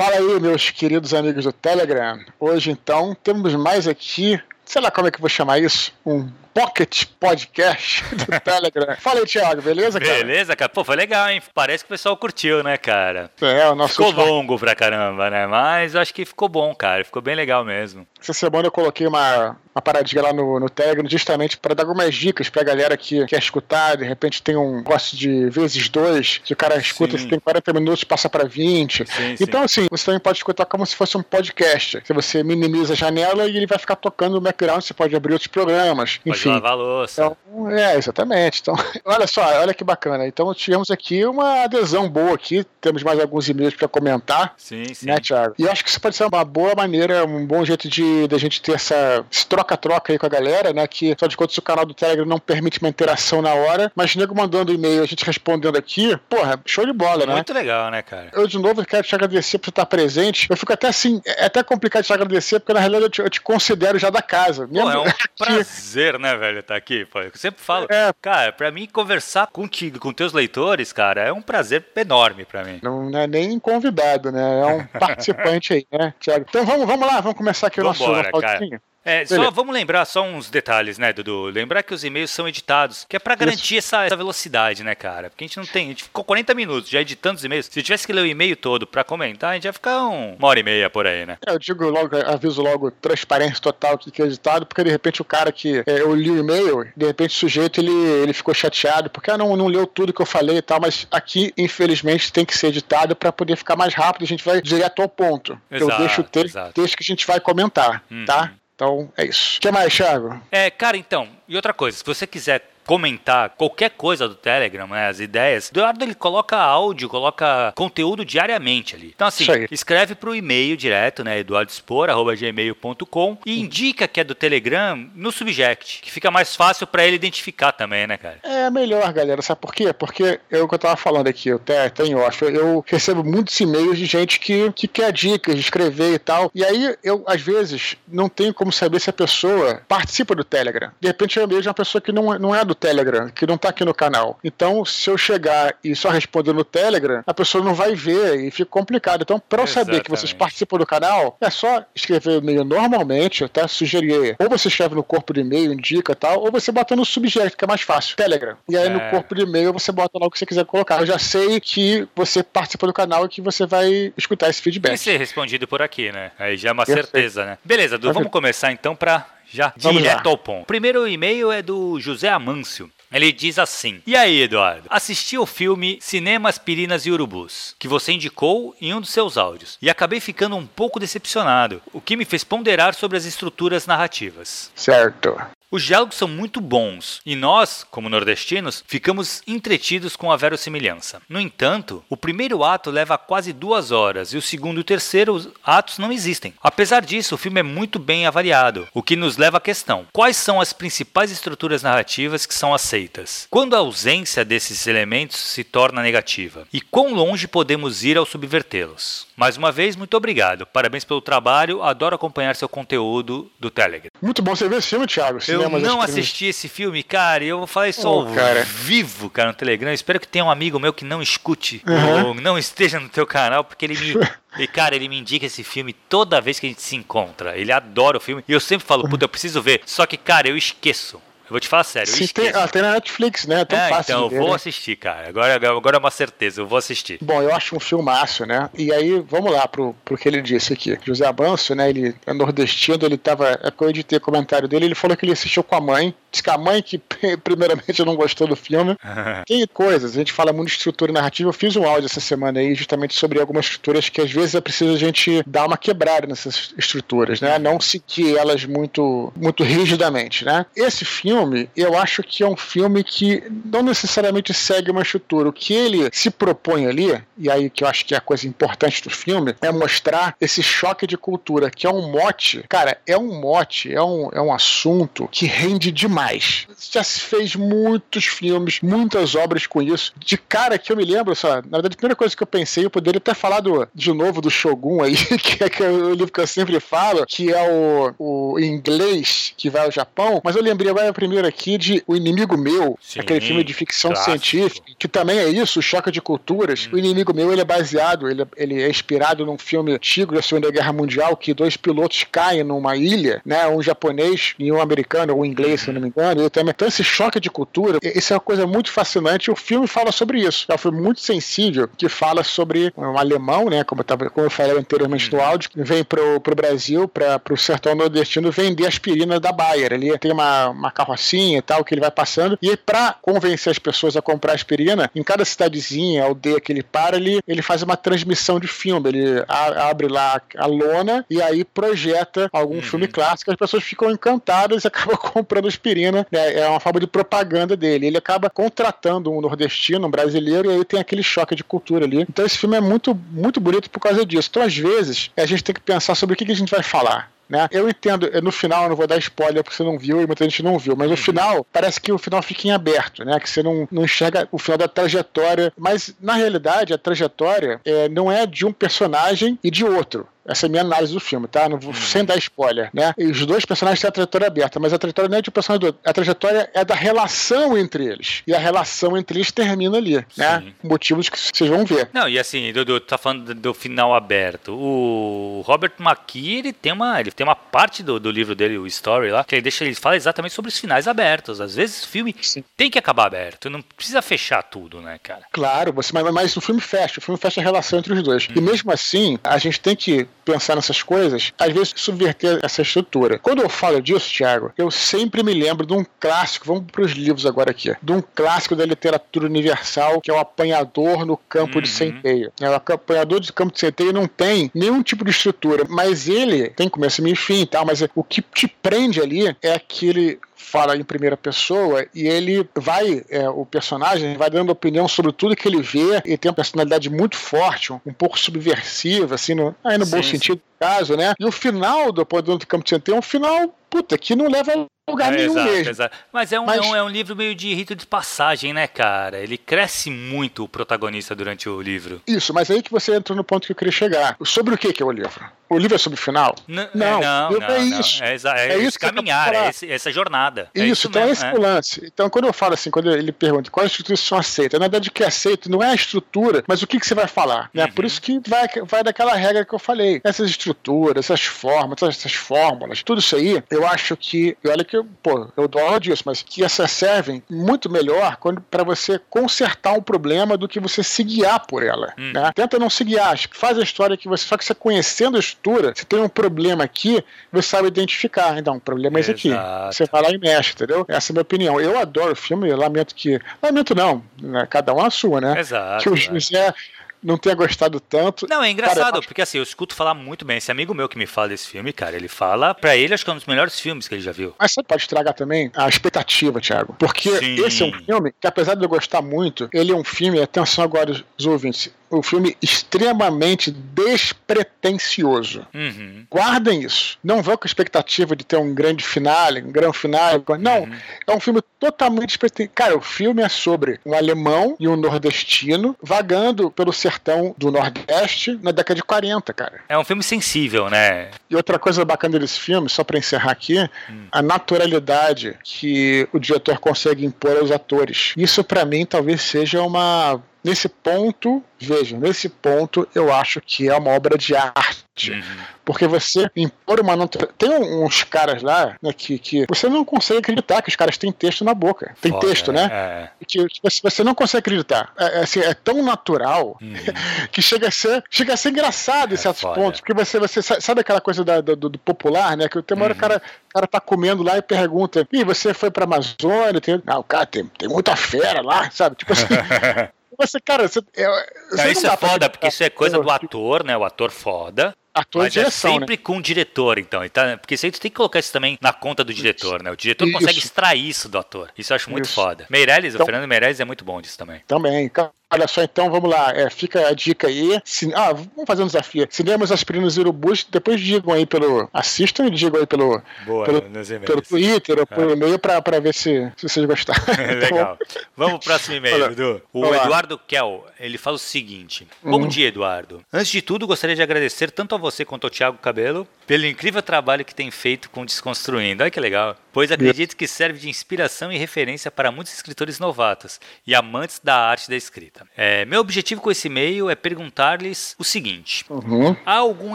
Fala aí, meus queridos amigos do Telegram. Hoje, então, temos mais aqui, sei lá como é que eu vou chamar isso, um Pocket Podcast do Telegram. Fala aí, Thiago, beleza, cara? Beleza, cara. Pô, foi legal, hein? Parece que o pessoal curtiu, né, cara? É, o nosso Ficou último- longo pra caramba, né? Mas eu acho que ficou bom, cara. Ficou bem legal mesmo. Essa semana eu coloquei uma, uma paradinha lá no, no Telegram justamente para dar algumas dicas pra galera que quer escutar, de repente tem um gosto de vezes dois, que o cara escuta, Sim. se tem 40 minutos, passa pra 20. Sim, Então, assim, você também pode escutar como se fosse um podcast. Se você minimiza a janela e ele vai ficar tocando no background, você pode abrir outros programas, Pode enfim. lavar a louça. Então, é, exatamente. Então, olha só, olha que bacana. Então, tivemos aqui uma adesão boa aqui. Temos mais alguns e-mails para comentar. Sim, sim. Né, Thiago? E eu acho que isso pode ser uma boa maneira, um bom jeito de da gente ter essa troca-troca aí com a galera, né? Que, afinal de contas, o canal do Telegram não permite uma interação na hora, mas nego mandando e-mail, a gente respondendo aqui, porra, show de bola, né? Muito legal, né, cara? Eu, de novo, quero te agradecer por você estar presente. Eu fico até assim, é até complicado te agradecer, porque na realidade eu te, eu te considero já da casa. Pô, é um prazer, né, velho, estar aqui. Pô. Eu sempre falo, É. cara, pra mim conversar contigo, com teus leitores, cara, é um prazer enorme pra mim. Não é nem convidado, né? É um participante aí, né, Thiago? Então vamos, vamos lá, vamos começar aqui o Vambora, nosso cara. É, só vamos lembrar só uns detalhes, né, Dudu? Lembrar que os e-mails são editados, que é pra garantir essa, essa velocidade, né, cara? Porque a gente não tem. A gente ficou 40 minutos já editando os e-mails. Se eu tivesse que ler o e-mail todo pra comentar, a gente ia ficar um- uma hora e meia por aí, né? É, eu digo logo, aviso logo transparência total que é editado, porque de repente o cara que é, eu li o e-mail, de repente o sujeito ele, ele ficou chateado, porque ah, não, não leu tudo que eu falei e tal, mas aqui, infelizmente, tem que ser editado para poder ficar mais rápido, a gente vai direto ao ponto. eu Exato, deixo o te exato. texto que a gente vai comentar, Uhum. tá? Então é isso. O que mais, Thiago? É, cara, então, e outra coisa, se você quiser comentar qualquer coisa do Telegram, né, as ideias, o Eduardo ele coloca áudio, coloca conteúdo diariamente ali. Então assim, escreve pro e-mail direto, né, eduardospor@gmail.com e indica que é do Telegram no subject, que fica mais fácil pra ele identificar também, né, cara? É melhor, galera. Sabe por quê? Porque é o que eu tava falando aqui, eu até, off, eu, eu recebo muitos e-mails de gente que, que quer dicas de escrever e tal. E aí eu, às vezes, não tenho como saber se a pessoa participa do Telegram. De repente eu e-mail de uma pessoa que não, é- não é do Telegram, que não tá aqui no canal. Então, se eu chegar e só responder no Telegram, a pessoa não vai ver e fica complicado. Então, para eu saber que vocês Exatamente. participam do canal, é só escrever o e-mail normalmente, eu até sugerir. Ou você escreve no corpo do e-mail, indica e tal, ou você bota no subject, que é mais fácil, Telegram. E aí no É. corpo do e-mail você bota lá o que você quiser colocar. Eu já sei que você participa do canal e que você vai escutar esse Vai feedback. ser respondido por aqui, né? Aí já é uma certeza, né? Beleza, Dudu, vamos começar então pra já Vamos direto lá. ao ponto. O primeiro e-mail é do José Amâncio. Ele diz assim: E aí, Eduardo? Assisti ao filme Cinema Aspirinas e Urubus, que você indicou em um dos seus áudios, e acabei ficando um pouco decepcionado, o que me fez ponderar sobre as estruturas narrativas. Certo. Os diálogos são muito bons e nós, como nordestinos, ficamos entretidos com a verossimilhança. No entanto, o primeiro ato leva quase duas horas e o segundo e o terceiro atos não existem. Apesar disso, o filme é muito bem avaliado, o que nos leva à questão: quais são as principais estruturas narrativas que são aceitas? Quando a ausência desses elementos se torna negativa? E quão longe podemos ir ao subvertê-los? Mais uma vez, muito obrigado. Parabéns pelo trabalho. Adoro acompanhar seu conteúdo do Telegram. Muito bom você ver esse filme, Thiago. Eu Cinemas não assisti esse filme, cara, e eu vou falar isso Oh, ao cara. vivo, cara, no Telegram. Eu espero que tenha um amigo meu que não escute Uhum. ou não esteja no teu canal, porque ele me. E, cara, ele me indica esse filme toda vez que a gente se encontra. Ele adora o filme. E eu sempre falo, puta, eu preciso ver. Só que, cara, eu esqueço. Eu vou te falar sério, Sim, tem, esqueço. ah, na Netflix, né? É tão É, fácil então, eu ver, vou né? assistir, cara. Agora, agora é uma certeza, eu vou assistir. Bom, eu acho um filmaço, né? E aí, vamos lá pro, pro que ele disse aqui. José Abanço, né? Ele é nordestino, ele tava. É que eu editei comentário dele, ele falou que ele assistiu com a mãe. Diz que a mãe, que primeiramente não gostou do filme. Tem coisas, a gente fala muito de estrutura narrativa. Eu fiz um áudio essa semana aí, justamente sobre algumas estruturas que às vezes é preciso a gente dar uma quebrada nessas estruturas, né? Não seguir elas muito, muito rigidamente, né? Esse filme, eu acho que é um filme que não necessariamente segue uma estrutura. O que ele se propõe ali, e aí que eu acho que é a coisa importante do filme, é mostrar esse choque de cultura, que é um mote, cara, é um mote, é um, é um assunto que rende demais demais. Já se fez muitos filmes, muitas obras com isso. De cara que eu me lembro, só, na verdade, a primeira coisa que eu pensei, eu poderia ter falado de novo do Shogun aí, que é, que é o livro que eu sempre falo, que é o, o inglês que vai ao Japão, mas eu lembrei agora primeiro aqui de O Inimigo Meu, Sim, aquele filme de ficção clássico. científica, que também é isso, o choque de culturas. Hum. O Inimigo Meu, ele é baseado, ele, ele é inspirado num filme antigo da Segunda Guerra Mundial, que dois pilotos caem numa ilha, né, um japonês e um americano, ou um inglês, se não me engano, e também, então esse choque de cultura, isso é uma coisa muito fascinante, o filme fala sobre isso. É um filme muito sensível, que fala sobre um alemão, né, como eu, tava, como eu falei anteriormente no uhum. áudio, que vem pro, pro Brasil, para pro sertão nordestino, vender aspirina da Bayer. Ele tem uma, uma carrocinha e tal, que ele vai passando, e para convencer as pessoas a comprar aspirina, em cada cidadezinha, aldeia que ele para, ele, ele faz uma transmissão de filme, ele a, abre lá a lona e aí projeta algum uhum. filme clássico, as pessoas ficam encantadas e acabam comprando aspirina, né, é uma forma de propaganda dele. Ele acaba contratando um nordestino, um brasileiro, e aí tem aquele choque de cultura ali. Então esse filme é muito, muito bonito por causa disso. Então, às vezes, a gente tem que pensar sobre o que a gente vai falar. Né? Eu entendo, no final, eu não vou dar spoiler porque você não viu e muita gente não viu, mas no uhum. final, parece que o final fica em aberto, né? Que você não, não enxerga o final da trajetória. Mas, na realidade, a trajetória é, não é de um personagem e de outro. Essa é a minha análise do filme, tá? Não vou, sem dar spoiler, né? E os dois personagens têm a trajetória aberta, mas a trajetória não é de um personagem do outro. A trajetória é da relação entre eles. E a relação entre eles termina ali, né? Sim. né? Motivos que vocês vão ver. Não, e assim, Dudu, tá falando do final aberto. O Robert McKee, ele tem uma, ele tem uma parte do, do livro dele, o Story lá, que ele deixa, ele fala exatamente sobre os finais abertos. Às vezes o filme Sim. tem que acabar aberto, não precisa fechar tudo, né, cara? Claro, você, mas, mas o filme fecha, o filme fecha a relação entre os dois. Hum. E mesmo assim, a gente tem que pensar nessas coisas, às vezes subverter essa estrutura. Quando eu falo disso, Thiago, eu sempre me lembro de um clássico, vamos para os livros agora aqui, de um clássico da literatura universal, que é o apanhador no campo uhum. de centeio. É, o apanhador de campo de centeio não tem nenhum tipo de estrutura, mas ele tem começo, meio e fim e tal, mas o que te prende ali é aquele fala em primeira pessoa e ele vai, é, o personagem vai dando opinião sobre tudo que ele vê e tem uma personalidade muito forte, um, um pouco subversiva, assim, no, aí no sim, bom sim. sentido caso, né? E o final do Poder do Campo de Centeio é um final, puta, que não leva lugar é, nenhum exato, mesmo. Exato. Mas, é um, Mas... É, um, é um livro meio de rito de passagem, né, cara? Ele cresce muito o protagonista durante o livro. Isso, mas aí que você entra no ponto que eu queria chegar. Sobre o que, que é o livro? O livro é sobre o final? N não, não, não, é isso. É, é, é isso caminhar, é esse, essa jornada. Isso, é isso então mesmo, é esse é. o lance. Então, quando eu falo assim, quando ele pergunta quais instituições aceitas, na verdade o que é aceito não é a estrutura, mas o que, que você vai falar. Né? Uhum. Por isso que vai, vai daquela regra que eu falei. Essas estruturas, essas formas, essas fórmulas, tudo isso aí, eu acho que. Olha que, pô, eu dou aula disso, mas que essas servem muito melhor para você consertar um problema do que você se guiar por ela. Hum. Né? Tenta não se guiar, faz a história que você. Só que você conhecendo a estrutura, se tem um problema aqui, você sabe identificar. Então, o problema é esse aqui. Você vai lá e mexe, entendeu? Essa é a minha opinião. Eu adoro o filme, eu lamento que. Lamento não, né? cada um a sua, né? Exato. Que o José não tenha gostado tanto. Não, é engraçado, cara, porque assim, eu escuto falar muito bem. Esse amigo meu que me fala desse filme, cara, ele fala, pra ele, acho que é um dos melhores filmes que ele já viu. Mas você pode estragar também a expectativa, Thiago. Porque Sim. esse é um filme que, apesar de eu gostar muito, ele é um filme, atenção agora, os ouvintes, um filme extremamente despretensioso. Uhum. Guardem isso. Não vão com a expectativa de ter um grande finale, um grande finale. Não. Uhum. É um filme totalmente despretensioso. Cara, o filme é sobre um alemão e um nordestino vagando pelo sertão do Nordeste na década de 40, cara. É um filme sensível, né? E outra coisa bacana desse filme, só para encerrar aqui, hum. a naturalidade que o diretor consegue impor aos atores. Isso para mim talvez seja uma nesse ponto, veja, nesse ponto eu acho que é uma obra de arte. Uhum. Porque você impor uma. Tem uns caras lá né, que, que você não consegue acreditar que os caras têm texto na boca. Tem texto, né? É. Que, que você não consegue acreditar. É, é, assim, é tão natural uhum. que chega a ser, chega a ser engraçado em é certos foda. pontos. Porque você, você sabe aquela coisa da, do, do, popular, né? Que tem uma hora uhum. o cara, o cara tá comendo lá e pergunta: Ih, você foi pra Amazônia? Tem... Ah, o cara tem, tem muita fera lá, sabe? Tipo assim. você, cara, você, é, você não, isso é foda, porque isso é coisa do ator, né? O ator foda. Ator Mas de direção, é sempre né? com o diretor, então. Tá? Porque isso aí tu tem que colocar isso também na conta do diretor, né? O diretor Isso. consegue extrair isso do ator. Isso eu acho muito Isso. foda. Meirelles, Então- o Fernando Meirelles é muito bom disso também. Também. Ca- Olha só, então, vamos lá. É, fica a dica aí. Se- ah, vamos fazer um desafio. Cinemas Aspirinos e Urubus, depois digam aí pelo. Assistam e digam aí pelo, Boa, pelo, nos e-mails. pelo Twitter ou pelo e-mail pra, pra ver se, se vocês gostaram. Bom? Legal. Vamos pro próximo e-mail, Dudu. O. Eduardo Kel, ele fala o seguinte: Uhum. Bom dia, Eduardo. Antes de tudo, gostaria de agradecer tanto a você quanto ao Thiago Cabelo pelo incrível trabalho que tem feito com Desconstruindo. Olha que legal. Pois acredito que serve de inspiração e referência para muitos escritores novatos e amantes da arte da escrita. É, meu objetivo com esse e-mail é perguntar-lhes o seguinte: Uhum. Há algum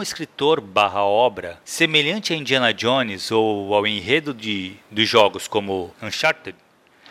escritor barra obra semelhante a Indiana Jones ou ao enredo de, dos jogos como Uncharted?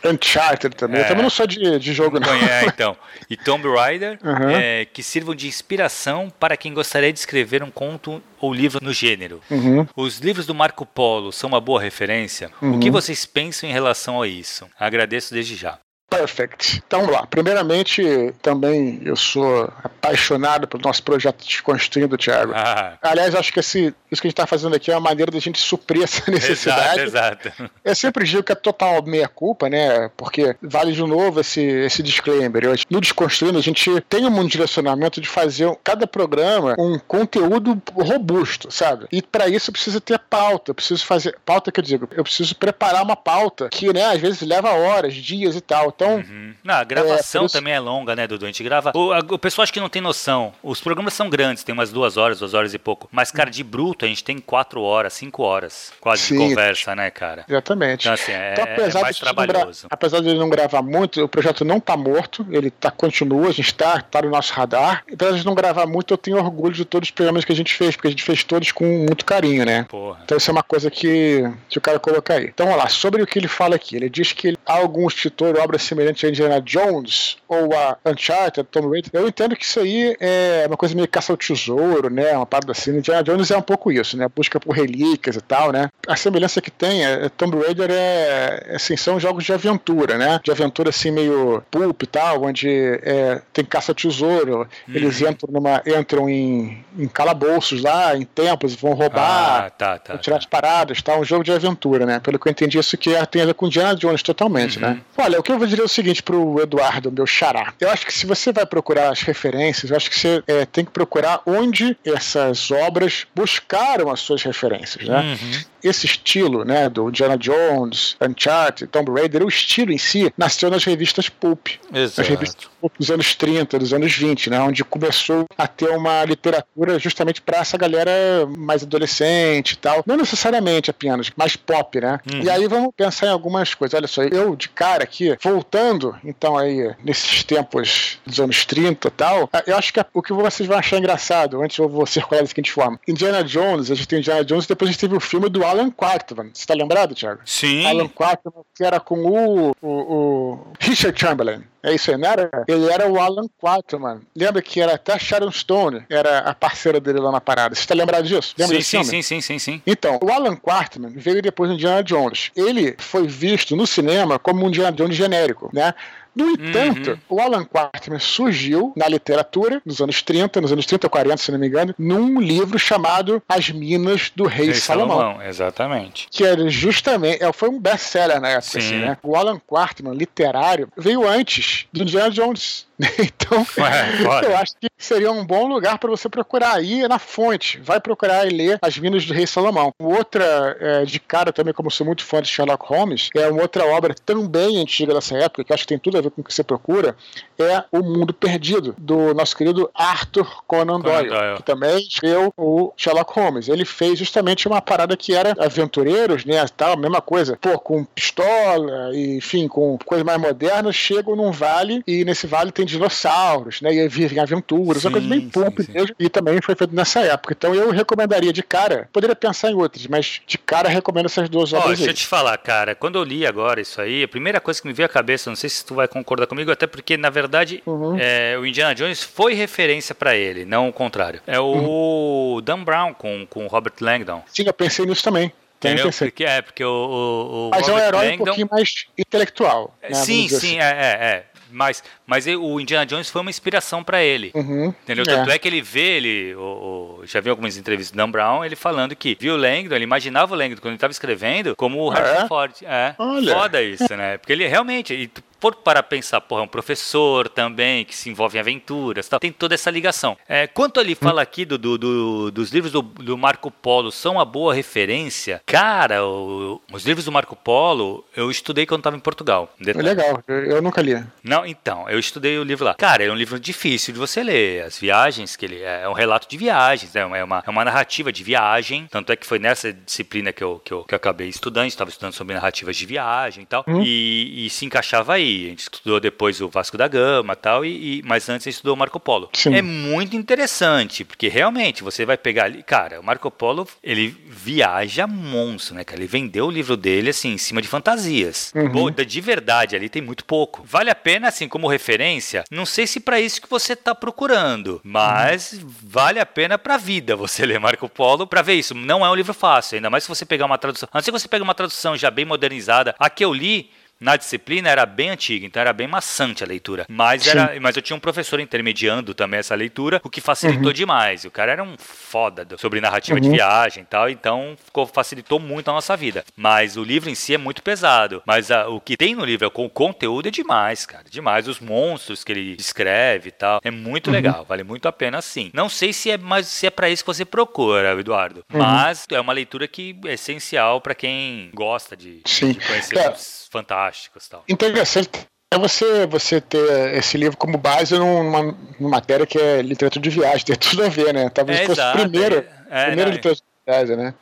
Uncharted também. É. Eu também não sou de, de jogo, não. É, então. E Tomb Raider, Uhum. é, que sirvam de inspiração para quem gostaria de escrever um conto ou livro no gênero. Uhum. Os livros do Marco Polo são uma boa referência? O Uhum. que vocês pensam em relação a isso? Agradeço desde já. Perfect. Então vamos lá. Primeiramente, também eu sou apaixonado pelo nosso projeto Desconstruindo, Thiago. Ah, Aliás, acho que esse, isso que a gente está fazendo aqui é uma maneira da gente suprir essa exato, necessidade. exato. Eu sempre digo que é total meia-culpa, né? Porque vale de novo esse, esse disclaimer. Eu, no Desconstruindo, a gente tem um direcionamento de fazer cada programa um conteúdo robusto, sabe? E para isso eu preciso ter pauta. Eu preciso fazer. Pauta que eu digo, eu preciso preparar uma pauta que, né, às vezes leva horas, dias e tal. Então, Uhum. Não, a gravação É, isso- também é longa, né, Dudu? A gente grava. O, a- o pessoal acho que não tem noção. Os programas são grandes, tem umas duas horas, duas horas e pouco. Mas, cara, de bruto a gente tem quatro horas, cinco horas quase de Sim. conversa, né, cara? Exatamente. Então, assim, é, Então, é apesar, mais de não trabalhoso. apesar de ele não gravar muito, o projeto não está morto, ele tá, continua, a gente está tá no nosso radar. Apesar de não gravar muito, eu tenho orgulho de todos os programas que a gente fez, porque a gente fez todos com muito carinho, né? Porra. Então isso é uma coisa que, que eu quero colocar aí. Então, vamos lá, sobre o que ele fala aqui. Ele diz que há algum escritor, obra semelhante a Indiana Jones ou a Uncharted, Tomb Raider. Eu entendo que isso aí é uma coisa meio caça ao tesouro, né? Uma parada assim. Indiana Jones é um pouco isso, né? Busca por relíquias e tal, né? A semelhança que tem é, é Tomb Raider é, é, assim, são jogos de aventura, né? De aventura assim meio pulp e tal, onde é, tem caça ao tesouro. Eles entram numa entram em, em calabouços lá, em templos, vão roubar, Ah, tá, tá. Vou tirar tá. as paradas, tá? Um jogo de aventura, né? Pelo que eu entendi, isso que tem a ver com Indiana Jones totalmente, né? Olha, o que eu vou dizer é o seguinte pro Eduardo, meu xará. Eu acho que se você vai procurar as referências, eu acho que você é, tem que procurar onde essas obras buscaram as suas referências, né? Uhum. Esse estilo, né, do Indiana Jones, Uncharted, Tomb Raider, o estilo em si nasceu nas revistas pulp. Nas Exato. revistas pulp dos anos 30, dos anos 20, né? Onde começou a ter uma literatura justamente para essa galera mais adolescente e tal. Não necessariamente apenas, mais pop, né? Uhum. E aí vamos pensar em algumas coisas. Olha só, eu de cara aqui, voltando, então aí, nesses tempos dos anos 30 e tal, eu acho que o que vocês vão achar engraçado, antes eu vou circular da seguinte forma. Indiana Jones, a gente tem Indiana Jones, depois a gente teve o filme do Alan Quarterman. Você tá lembrado, Thiago? Sim. Alan Quarterman, que era com o, o, o Richard Chamberlain. É isso aí, não era? Ele era o Alan Quarterman. Lembra que era até a Sharon Stone, era a parceira dele lá na parada. Você tá lembrado disso? Lembra Sim, sim, filme? sim, sim, sim, sim. Então, o Alan Quarterman veio depois do Indiana Jones. Ele foi visto no cinema como um Indiana Jones genérico, né? No entanto, Uhum. o Alan Quarterman surgiu na literatura nos anos 30, nos anos 30 ou 40, se não me engano, num livro chamado As Minas do Rei, Rei Salomão Salomão, exatamente. que era justamente, é, foi um best-seller na época, Sim. assim, né? O Alan Quartman, literário, veio antes do Indiana Jones. Então, foda. eu acho que seria um bom lugar para você procurar aí na fonte. Vai procurar e ler As Minas do Rei Salomão. Outra, é, de cara também, como eu sou muito fã de Sherlock Holmes, é uma outra obra também antiga dessa época, que acho que tem tudo a ver com o que você procura, é O Mundo Perdido, do nosso querido Arthur Conan, Conan Doyle, Doyle. que também escreveu o Sherlock Holmes. Ele fez justamente uma parada que era aventureiros, né, tal, mesma coisa, pô, com pistola, e, enfim, com coisas mais modernas, chegam num vale e nesse vale tem dinossauros, né, e vivem aventuras, uma coisa bem Sim, pulp sim, sim. e também foi feito nessa época. Então eu recomendaria de cara, poderia pensar em outras, mas de cara recomendo essas duas Ó, obras deixa eu aí. te falar, cara, quando eu li agora isso aí, a primeira coisa que me veio à cabeça, não sei se tu vai concordar comigo, até porque, na verdade, Uhum. é, o Indiana Jones foi referência pra ele, não o contrário. É o Dan Brown com, com o Robert Langdon. Sim, eu pensei nisso também. Entendeu? Porque, é, porque o, o, o Mas é um Robert herói um Langdon- pouquinho mais intelectual. né, Sim, sim, assim. é, é, é. Mas, mas o Indiana Jones foi uma inspiração para ele. Uhum. Entendeu? É. Tanto é que ele vê, ele, o, o, já vi algumas entrevistas do Dan Brown, ele falando que viu o Langdon, ele imaginava o Langdon quando ele estava escrevendo como o Harrison é? Ford. É, Olha. foda isso, né? Porque ele realmente, for para pensar, porra, é um professor também que se envolve em aventuras, tal, tem toda essa ligação. É, quanto ele fala aqui do, do, do dos livros do, do, Marco Polo são uma boa referência, cara, o, os livros do Marco Polo eu estudei quando estava em Portugal. Detalhe. Legal, eu nunca li. Não, então, eu estudei o livro lá. Cara, é um livro difícil de você ler. As viagens que ele é, é um relato de viagens, né? é, uma, é uma narrativa de viagem. Tanto é que foi nessa disciplina que eu, que eu, que eu acabei estudando, estava estudando sobre narrativas de viagem e tal, hum. e, e se encaixava aí. A gente estudou depois o Vasco da Gama e tal, e, mas antes a gente estudou o Marco Polo. Sim. É muito interessante, porque realmente você vai pegar ali. Cara, o Marco Polo, ele viaja monstro, né, cara? Ele vendeu o livro dele, assim, em cima de fantasias. Uhum. de verdade, ali tem muito pouco. Vale a pena, assim, como referência, não sei se para isso que você tá procurando, mas uhum. vale a pena pra vida você ler Marco Polo pra ver isso. Não é um livro fácil, ainda mais se você pegar uma tradução. A não ser que você pegue uma tradução já bem modernizada. A que eu li, na disciplina era bem antiga, então era bem maçante a leitura. Mas, era, mas eu tinha um professor intermediando também essa leitura, o que facilitou uhum. demais. O cara era um foda sobre narrativa uhum. de viagem e tal, então ficou, facilitou muito a nossa vida. Mas o livro em si é muito pesado. Mas a, o que tem no livro, o conteúdo é demais, cara. Demais. Os monstros que ele descreve e tal. É muito uhum. legal, vale muito a pena sim. Não sei se é mais se é para isso que você procura, Eduardo. Uhum. Mas é uma leitura que é essencial para quem gosta de, de conhecer é. os fantásticos tal. Interessante é você, você ter esse livro como base numa, numa matéria que é literatura de viagem, tem tudo a ver, né? Talvez é, fosse o primeiro, é, primeiro é, literatura de viagem, né?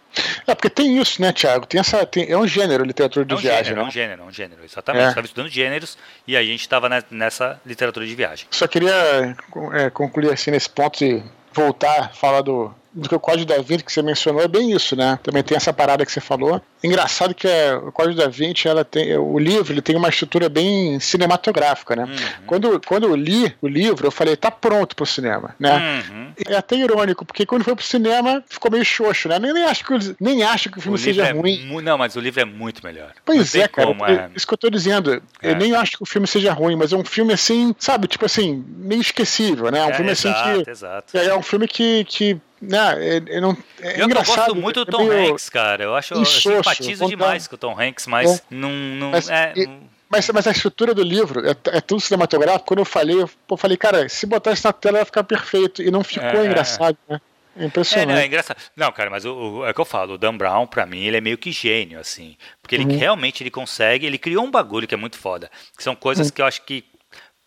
É, porque tem isso, né, Thiago? Tem essa, tem, é um gênero, literatura de é um viagem. Gênero, né? É um gênero, é um gênero, exatamente. É. estava estudando gêneros e aí a gente estava nessa literatura de viagem. Só queria é, concluir assim nesse ponto e voltar a falar do, do que o Código da Vinci que você mencionou é bem isso, né? Também tem essa parada que você falou. Engraçado que é, o Código da Vinci, ela tem, o livro ele tem uma estrutura bem cinematográfica, né? Uhum. Quando, quando eu li o livro, eu falei, tá pronto pro cinema, né? Uhum. É até irônico, porque quando foi pro cinema, ficou meio xoxo, né? Nem, nem, acho, que, nem acho que o filme o seja é ruim. Não, mas o livro é muito melhor. Pois é, cara. Como, é... Isso que eu tô dizendo. É. Eu nem acho que o filme seja ruim, mas é um filme assim, sabe? Tipo assim, meio esquecível, né? Um é, filme exato, assim que. Exato. É, é um filme que, que não, é, é, não, é eu gosto muito do Tom Hanks, cara. Eu acho, eu simpatizo demais com o Tom Hanks, mas é. não, não mas, é, e, mas, mas, a estrutura do livro é, é, tudo cinematográfico. Quando eu falei, eu, eu falei, cara, se botar isso na tela vai ficar perfeito. E não ficou é, engraçado, né? É impressionante. É, não, é engraçado. Não, cara, mas o, o, é o que eu falo, o Dan Brown, pra mim, ele é meio que gênio, assim. Porque ele uhum. realmente ele consegue, ele criou um bagulho que é muito foda. Que são coisas uhum. que eu acho que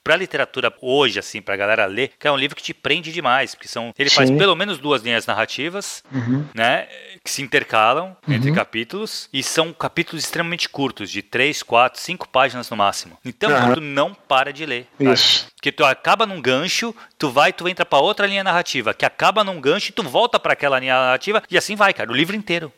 pra literatura hoje, assim, pra galera ler, que é um livro que te prende demais, porque são. Ele Sim. faz pelo menos duas linhas narrativas, uhum. né? Que se intercalam uhum. entre capítulos, e são capítulos extremamente curtos, de 3, 4, 5 páginas no máximo. Então uhum. tu não para de ler. Isso. Que tu acaba num gancho, tu vai, tu entra para outra linha narrativa, que acaba num gancho e tu volta para aquela linha narrativa, e assim vai, cara, o livro inteiro.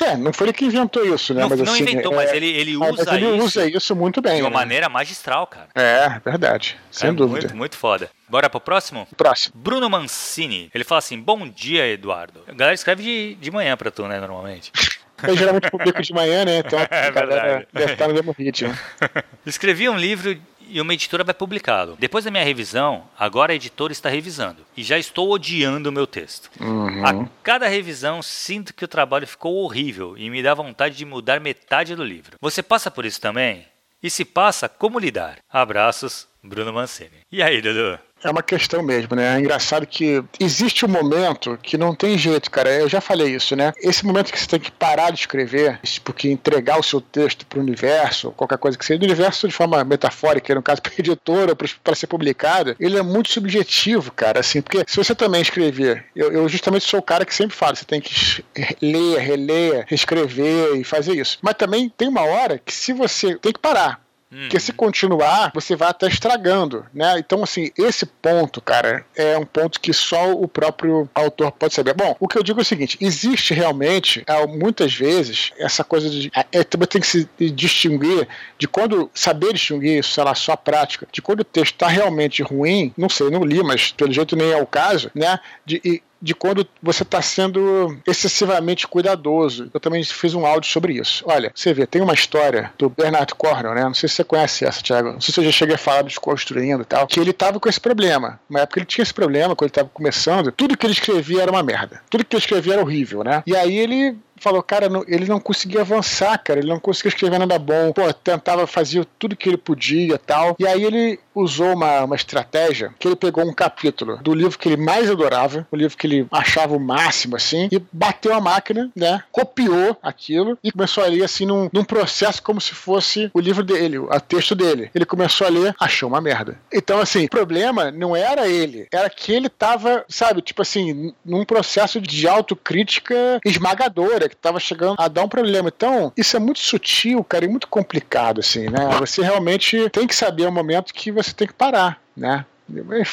É, não foi ele que inventou isso, né? Não, mas, não assim, inventou, é, mas ele, ele usa mas ele isso. usa isso muito bem. De uma né? maneira magistral, cara. É, verdade. Sem é dúvida. Muito, muito foda. Bora pro próximo? Próximo. Bruno Mancini. Ele fala assim: Bom dia, Eduardo. A galera escreve de, de manhã pra tu, né, normalmente. Eu geralmente publico de manhã, né? Então é a galera deve estar no mesmo ritmo. Escrevi um livro e uma editora vai publicá-lo. Depois da minha revisão, agora a editora está revisando. E já estou odiando o meu texto. Uhum. A cada revisão, sinto que o trabalho ficou horrível e me dá vontade de mudar metade do livro. Você passa por isso também? E se passa, como lidar? Abraços, Bruno Mancini. E aí, Dudu? É uma questão mesmo, né? É engraçado que existe um momento que não tem jeito, cara. Eu já falei isso, né? Esse momento que você tem que parar de escrever, porque entregar o seu texto para o universo, qualquer coisa que seja, do universo de forma metafórica, no caso para editora, para ser publicado, ele é muito subjetivo, cara. Assim, porque se você também escrever, eu, eu justamente sou o cara que sempre fala, você tem que ler, reler, reescrever e fazer isso. Mas também tem uma hora que se você tem que parar porque se uhum. continuar, você vai até estragando, né? Então, assim, esse ponto, cara, é um ponto que só o próprio autor pode saber. Bom, o que eu digo é o seguinte: existe realmente, é, muitas vezes, essa coisa de. É, é, também tem que se distinguir de quando. Saber distinguir isso, sei lá, só a prática, de quando o texto está realmente ruim, não sei, não li, mas pelo jeito nem é o caso, né? De, de quando você está sendo excessivamente cuidadoso. Eu também fiz um áudio sobre isso. Olha, você vê, tem uma história do Bernard Cornell, né? Não sei se você conhece essa, Thiago. Não sei se eu já cheguei a falar dos construindo e tal. Que ele tava com esse problema. Na época ele tinha esse problema, quando ele tava começando. Tudo que ele escrevia era uma merda. Tudo que ele escrevia era horrível, né? E aí ele falou, cara, não, ele não conseguia avançar, cara, ele não conseguia escrever nada bom. Pô, tentava fazer tudo que ele podia tal. E aí ele usou uma, uma estratégia que ele pegou um capítulo do livro que ele mais adorava, o livro que ele achava o máximo, assim, e bateu a máquina, né? Copiou aquilo e começou a ler, assim, num, num processo como se fosse o livro dele, o texto dele. Ele começou a ler, achou uma merda. Então, assim, o problema não era ele, era que ele tava, sabe, tipo assim, num processo de autocrítica esmagadora que estava chegando a dar um problema. Então, isso é muito sutil, cara, e muito complicado, assim, né? Você realmente tem que saber o momento que você tem que parar, né?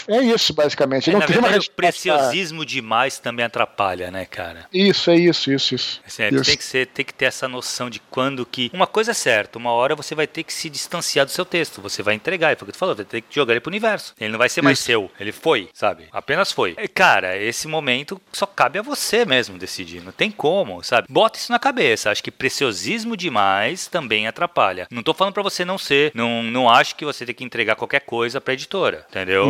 É isso, basicamente. É, não na tem verdade, uma o preciosismo demais também atrapalha, né, cara? Isso, é isso, isso, isso. Assim, é, isso. Tem, que ser, tem que ter essa noção de quando que. Uma coisa é certa, uma hora você vai ter que se distanciar do seu texto. Você vai entregar. Foi o que tu falou, vai ter que jogar ele pro universo. Ele não vai ser mais Isso. seu. Ele foi, sabe? Apenas foi. E, cara, esse momento só cabe a você mesmo decidir. Não tem como, sabe? Bota isso na cabeça. Acho que preciosismo demais também atrapalha. Não tô falando pra você não ser. Não, não acho que você tem que entregar qualquer coisa pra editora, entendeu?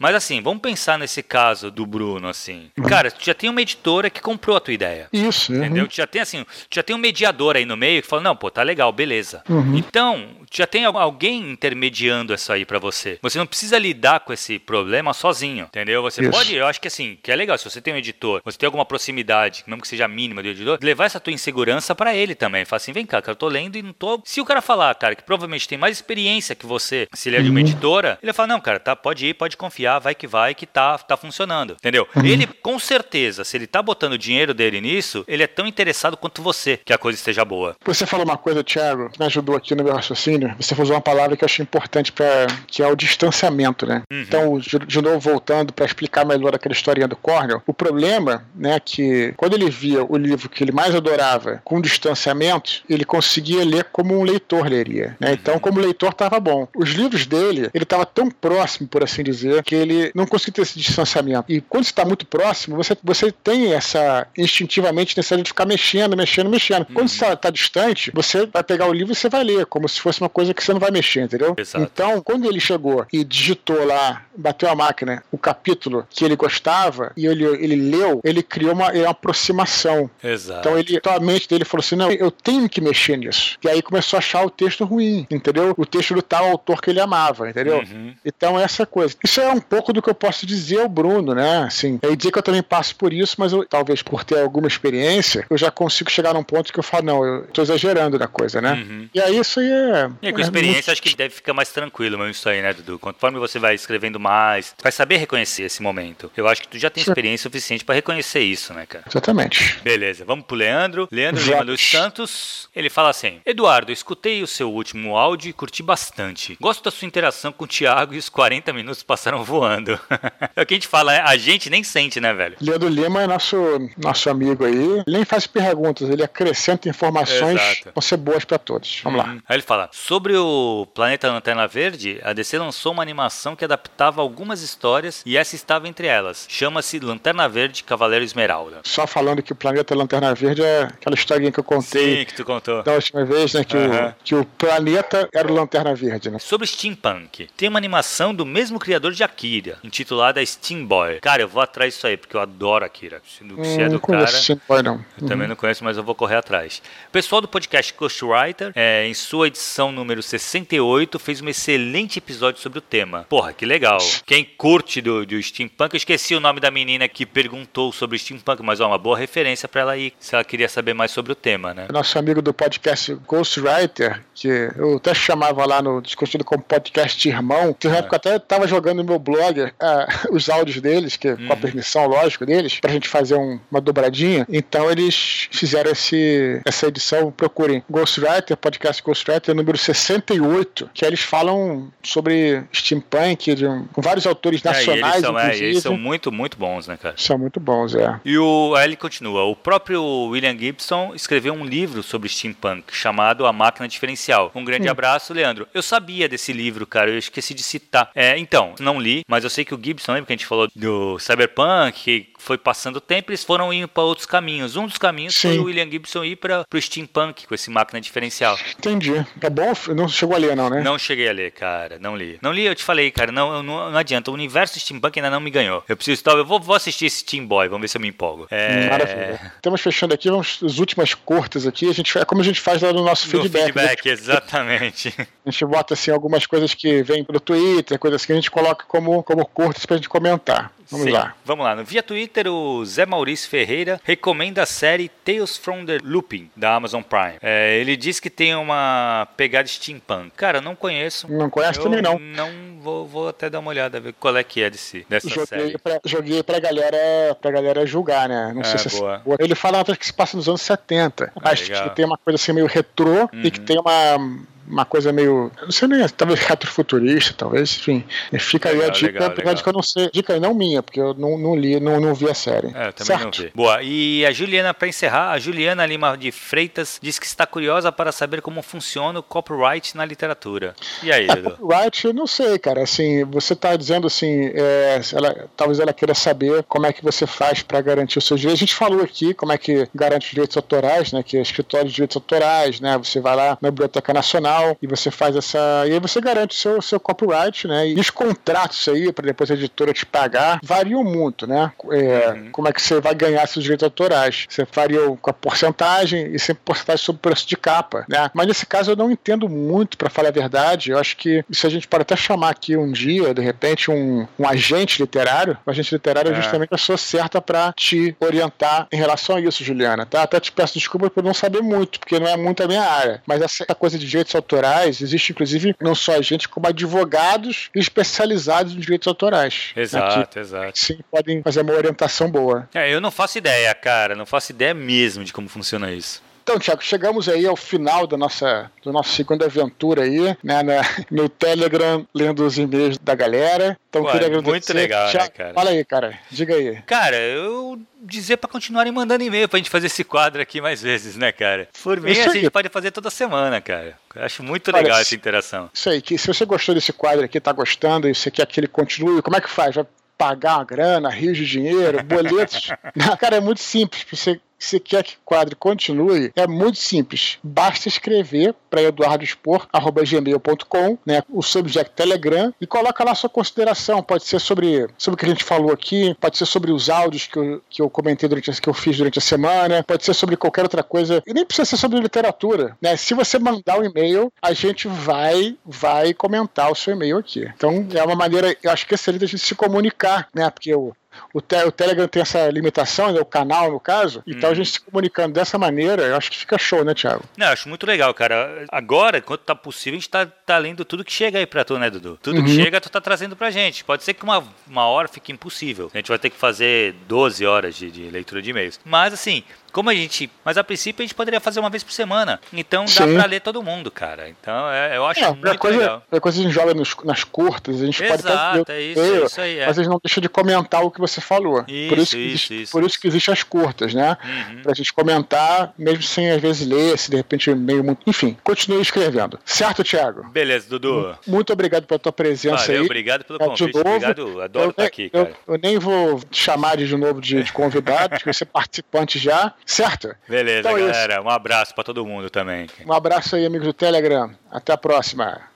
Mas assim, vamos pensar nesse caso do Bruno, assim. Cara, tu já tem uma editora que comprou a tua ideia. Isso, uhum. Entendeu? Tu já tem assim, tu já tem um mediador aí no meio que fala, não, pô, tá legal, beleza. Então, tu já tem al- alguém intermediando isso aí pra você. Você não precisa lidar com esse problema sozinho, entendeu? Você Isso. pode, eu acho que assim, que é legal, se você tem um editor, você tem alguma proximidade, mesmo que seja mínima do editor, levar essa tua insegurança pra ele também. Fala assim, vem cá, cara, eu tô lendo e não tô... Se o cara falar, cara, que provavelmente tem mais experiência que você, se ele é de uma editora, ele vai falar, não, cara, tá, pode ir, pode confiar, vai que vai, que tá, tá funcionando, entendeu? Ele, com certeza, se ele tá botando o dinheiro dele nisso, ele é tão interessado quanto você que a coisa esteja boa. Você falou uma coisa, Thiago, que me ajudou aqui no meu raciocínio. Você usou uma palavra que eu achei importante, que é o distanciamento, né? Então, de, novo, voltando para explicar melhor aquela historinha do Cornell, o problema, né, que quando ele via o livro que ele mais adorava com distanciamento, ele conseguia ler como um leitor leria, né? Então, como leitor, estava bom. Os livros dele, ele estava tão próximo, por assim dizer, que ele não conseguia ter esse distanciamento. E quando você está muito próximo, você, você tem essa instintivamente necessidade de ficar mexendo, mexendo, mexendo. Quando você está distante, você vai pegar o livro e você vai ler, como se fosse uma coisa que você não vai mexer, entendeu? Exato. Então, quando ele chegou e digitou lá, bateu a máquina, o capítulo que ele gostava, e ele, ele leu, ele criou uma, uma aproximação. Exato. Então ele, então a mente dele falou assim: não, eu tenho que mexer nisso. E aí começou a achar o texto ruim, entendeu? O texto do tal autor que ele amava, entendeu? Uhum. Então essa coisa. Isso é um pouco do que eu posso dizer ao Bruno, né? Assim, eu ia dizer que eu também passo por isso, mas eu, talvez por ter alguma experiência, eu já consigo chegar num ponto que eu falo, não, eu tô exagerando na coisa, né? Uhum. E aí isso aí é. E aí, com é experiência, muito- acho que deve ficar mais tranquilo mesmo isso aí, né, Dudu? Conforme você vai escrevendo mais, vai saber reconhecer esse momento. Eu acho que tu já tem experiência suficiente pra reconhecer isso, né, cara? Exatamente. Beleza, vamos pro Leandro. Leandro. Lima dos Santos. Ele fala assim: Eduardo, escutei o seu último áudio e curti bastante. Gosto da sua interação com o Thiago e os 40 minutos passaram voando. é o que a gente fala, né? a gente nem sente, né, velho? Leandro Lima é nosso, nosso amigo aí. Ele nem faz perguntas, ele acrescenta informações Exato. vão ser boas pra todos. Vamos lá. Uhum. Aí ele fala: Sobre o Planeta Lanterna Verde, a DC lançou uma animação que adaptava algumas histórias e essa estava entre elas. Chama-se Lanterna Verde Cavaleiro Esmeralda. Só falando que o planeta Lanterna Verde é aquela historinha que eu contei Sim, que tu contou. da última vez, né? Que, o, que o planeta era o Lanterna Verde, né? Sobre steampunk, tem uma animação do mesmo criador de Akira, intitulada Steam Boy. Cara, eu vou atrás disso aí, porque eu adoro Akira. Se, se Hum, é do não cara, conheço esse boy, não. eu também não conheço, mas eu vou correr atrás. O pessoal do podcast Ghostwriter, é, em sua edição número 68, fez um excelente episódio sobre o tema. Porra, que legal. Quem curte do, do steampunk, eu esqueci o nome da menina que perguntou sobre steampunk, mas ó, uma boa referência pra ela aí, se ela queria saber mais sobre o tema, né? Nosso amigo do podcast Ghostwriter, que eu até chamava lá no discutido como podcast irmão, que na época até estava jogando no meu blog ah, os áudios deles, que com a permissão, lógico, deles, pra gente fazer um- uma dobradinha. Então eles fizeram esse, essa edição, procurem Ghostwriter, podcast Ghostwriter número 68, que eles falam sobre steampunk, de um- com vários autores É, e nacionais, eles são, é, eles são muito, muito bons, né, cara? São muito bons, é. E o, aí ele continua. O próprio William Gibson escreveu um livro sobre steampunk chamado A Máquina Diferencial. Um grande abraço, Leandro. Eu sabia desse livro, cara. Eu esqueci de citar. É, então, não li, mas eu sei que o Gibson, lembra que a gente falou do cyberpunk, que foi passando o tempo, eles foram indo para outros caminhos. Um dos caminhos Sim. foi o William Gibson ir para o steampunk com esse máquina diferencial. Entendi. É bom, não chegou a ler, não, né? Não cheguei a ler, cara. Não li. Não li, eu te falei, cara. Não, não, não adianta. O universo steampunk ainda não me ganhou. Eu preciso. Eu vou, vou assistir esse Steam Boy, vamos ver se eu me empolgo. É... Maravilha. Estamos fechando aqui, vamos as últimas curtas aqui. A gente, é como a gente faz lá no nosso No feedback. feedback, exatamente. A gente bota assim algumas coisas que vêm pelo Twitter, coisas que a gente coloca como, como curtas pra gente comentar. Vamos Sim. lá. Vamos lá. No Via Twitter, o Zé Maurício Ferreira recomenda a série Tales from the Looping, da Amazon Prime. É, ele diz que tem uma pegada steampunk. Cara, eu não conheço. Não conhece eu também não. Não vou, vou até dar uma olhada, ver qual é que é desse, dessa Joguei série. pra, joguei pra galera pra galera julgar, né? Não É, sei se boa. é- ele fala que se passa nos anos 70. Ah, Acho legal. que tem uma coisa assim meio retrô e que Uhum. tem uma, uma coisa meio. Não sei nem, talvez retrofuturista, talvez, enfim. Fica aí a Legal, dica, legal, apesar legal. de que eu não sei. Dica aí, não minha, porque eu não, não li, não, não vi a série. É, eu também certo? não vi. Boa. E a Juliana, para encerrar, a Juliana Lima de Freitas diz que está curiosa para saber como funciona o copyright na literatura. E aí, A Dudu? copyright, eu não sei, cara. Assim, você está dizendo assim, é, ela- talvez ela queira saber como é que você faz para garantir os seus direitos. A gente falou aqui como é que garante os direitos autorais, né? Que é escritório de direitos autorais, né? Você vai lá na Biblioteca Nacional e você faz essa. E aí você garante o seu, seu copyright, né? E os contratos aí, para depois a editora te pagar, variam muito, né? É, Uhum. Como é que você vai ganhar seus direitos autorais? Você faria com a porcentagem e sempre porcentagem sobre o preço de capa, né? Mas nesse caso eu não entendo muito, para falar a verdade. Eu acho que isso a gente pode até chamar aqui um dia, de repente, um, um agente literário. O agente literário é É. justamente a pessoa certa para te orientar em relação a isso, Juliana, tá? Até te peço desculpa por não saber muito, porque não é muito a minha área. Mas essa coisa de direitos autorais, existe inclusive não só agentes, como advogados especializados em direitos autorais. né? Exato, Que, exato. sim, podem fazer uma orientação boa. É, eu não faço ideia, cara. Não faço ideia mesmo de como funciona isso. Então, Tiago, chegamos aí ao final da nossa, da nossa segunda aventura aí, né, na- no Telegram, lendo os e-mails da galera. Então, Ué, queria agradecer. muito legal, né, cara? Fala aí, cara. Diga aí. Cara, eu dizer pra continuarem mandando e-mail pra gente fazer esse quadro aqui mais vezes, né, cara? Por mim, a gente pode fazer toda semana, cara. Eu acho muito Olha, legal essa interação. Isso aí, que se você gostou desse quadro aqui, tá gostando, e você quer que ele continue, como é que faz? Vai pagar uma grana, rios de dinheiro, boletos? Cara, é muito simples. Você, você quer que o quadro continue? É muito simples. Basta escrever para eduardospor.gmail.com, né, o subject Telegram, e coloca lá sua consideração. Pode ser sobre, sobre o que a gente falou aqui, pode ser sobre os áudios que eu, que eu comentei durante que eu fiz durante a semana, pode ser sobre qualquer outra coisa. E nem precisa ser sobre literatura. Né? Se você mandar o e-mail, a gente vai, vai comentar o seu e-mail aqui. Então é uma maneira, eu acho que excelente gente se comunicar, né? Porque o, o, te- o Telegram tem essa limitação, né? o canal no caso, então a gente se comunicando dessa maneira, eu acho que fica show, né, Thiago? Não, acho muito legal, cara. Agora, enquanto tá possível, a gente tá, tá lendo tudo que chega aí pra tu, né, Dudu? Tudo que Uhum. chega, tu tá trazendo pra gente. Pode ser que uma, uma hora fique impossível. A gente vai ter que fazer 12 horas de, de leitura de e-mails. Mas, assim, como a gente. Mas a princípio a gente poderia fazer uma vez por semana. Então dá Sim. pra ler todo mundo, cara. Então é, eu acho É, muito a coisa, legal. a coisa a gente joga nos- nas curtas, a gente pode Exato, até é isso, é isso aí. É. mas a gente não deixa de comentar o que você falou. por Isso, isso, que isso, existe, isso, por isso que existem as curtas, né? Uhum. Pra gente comentar, mesmo sem às vezes ler, se de repente meio muito. Enfim, continue escrevendo. Certo, Thiago? Beleza, Dudu. Muito obrigado pela tua presença Valeu, aí. obrigado pelo É, de convite. novo, Obrigado, adoro eu, estar aqui, eu- cara. eu nem vou chamar de, de novo de, de convidado, porque você é participante já, certo? Beleza, Então é isso. galera. Um abraço pra todo mundo também. Um abraço aí, amigos do Telegram. Até a próxima.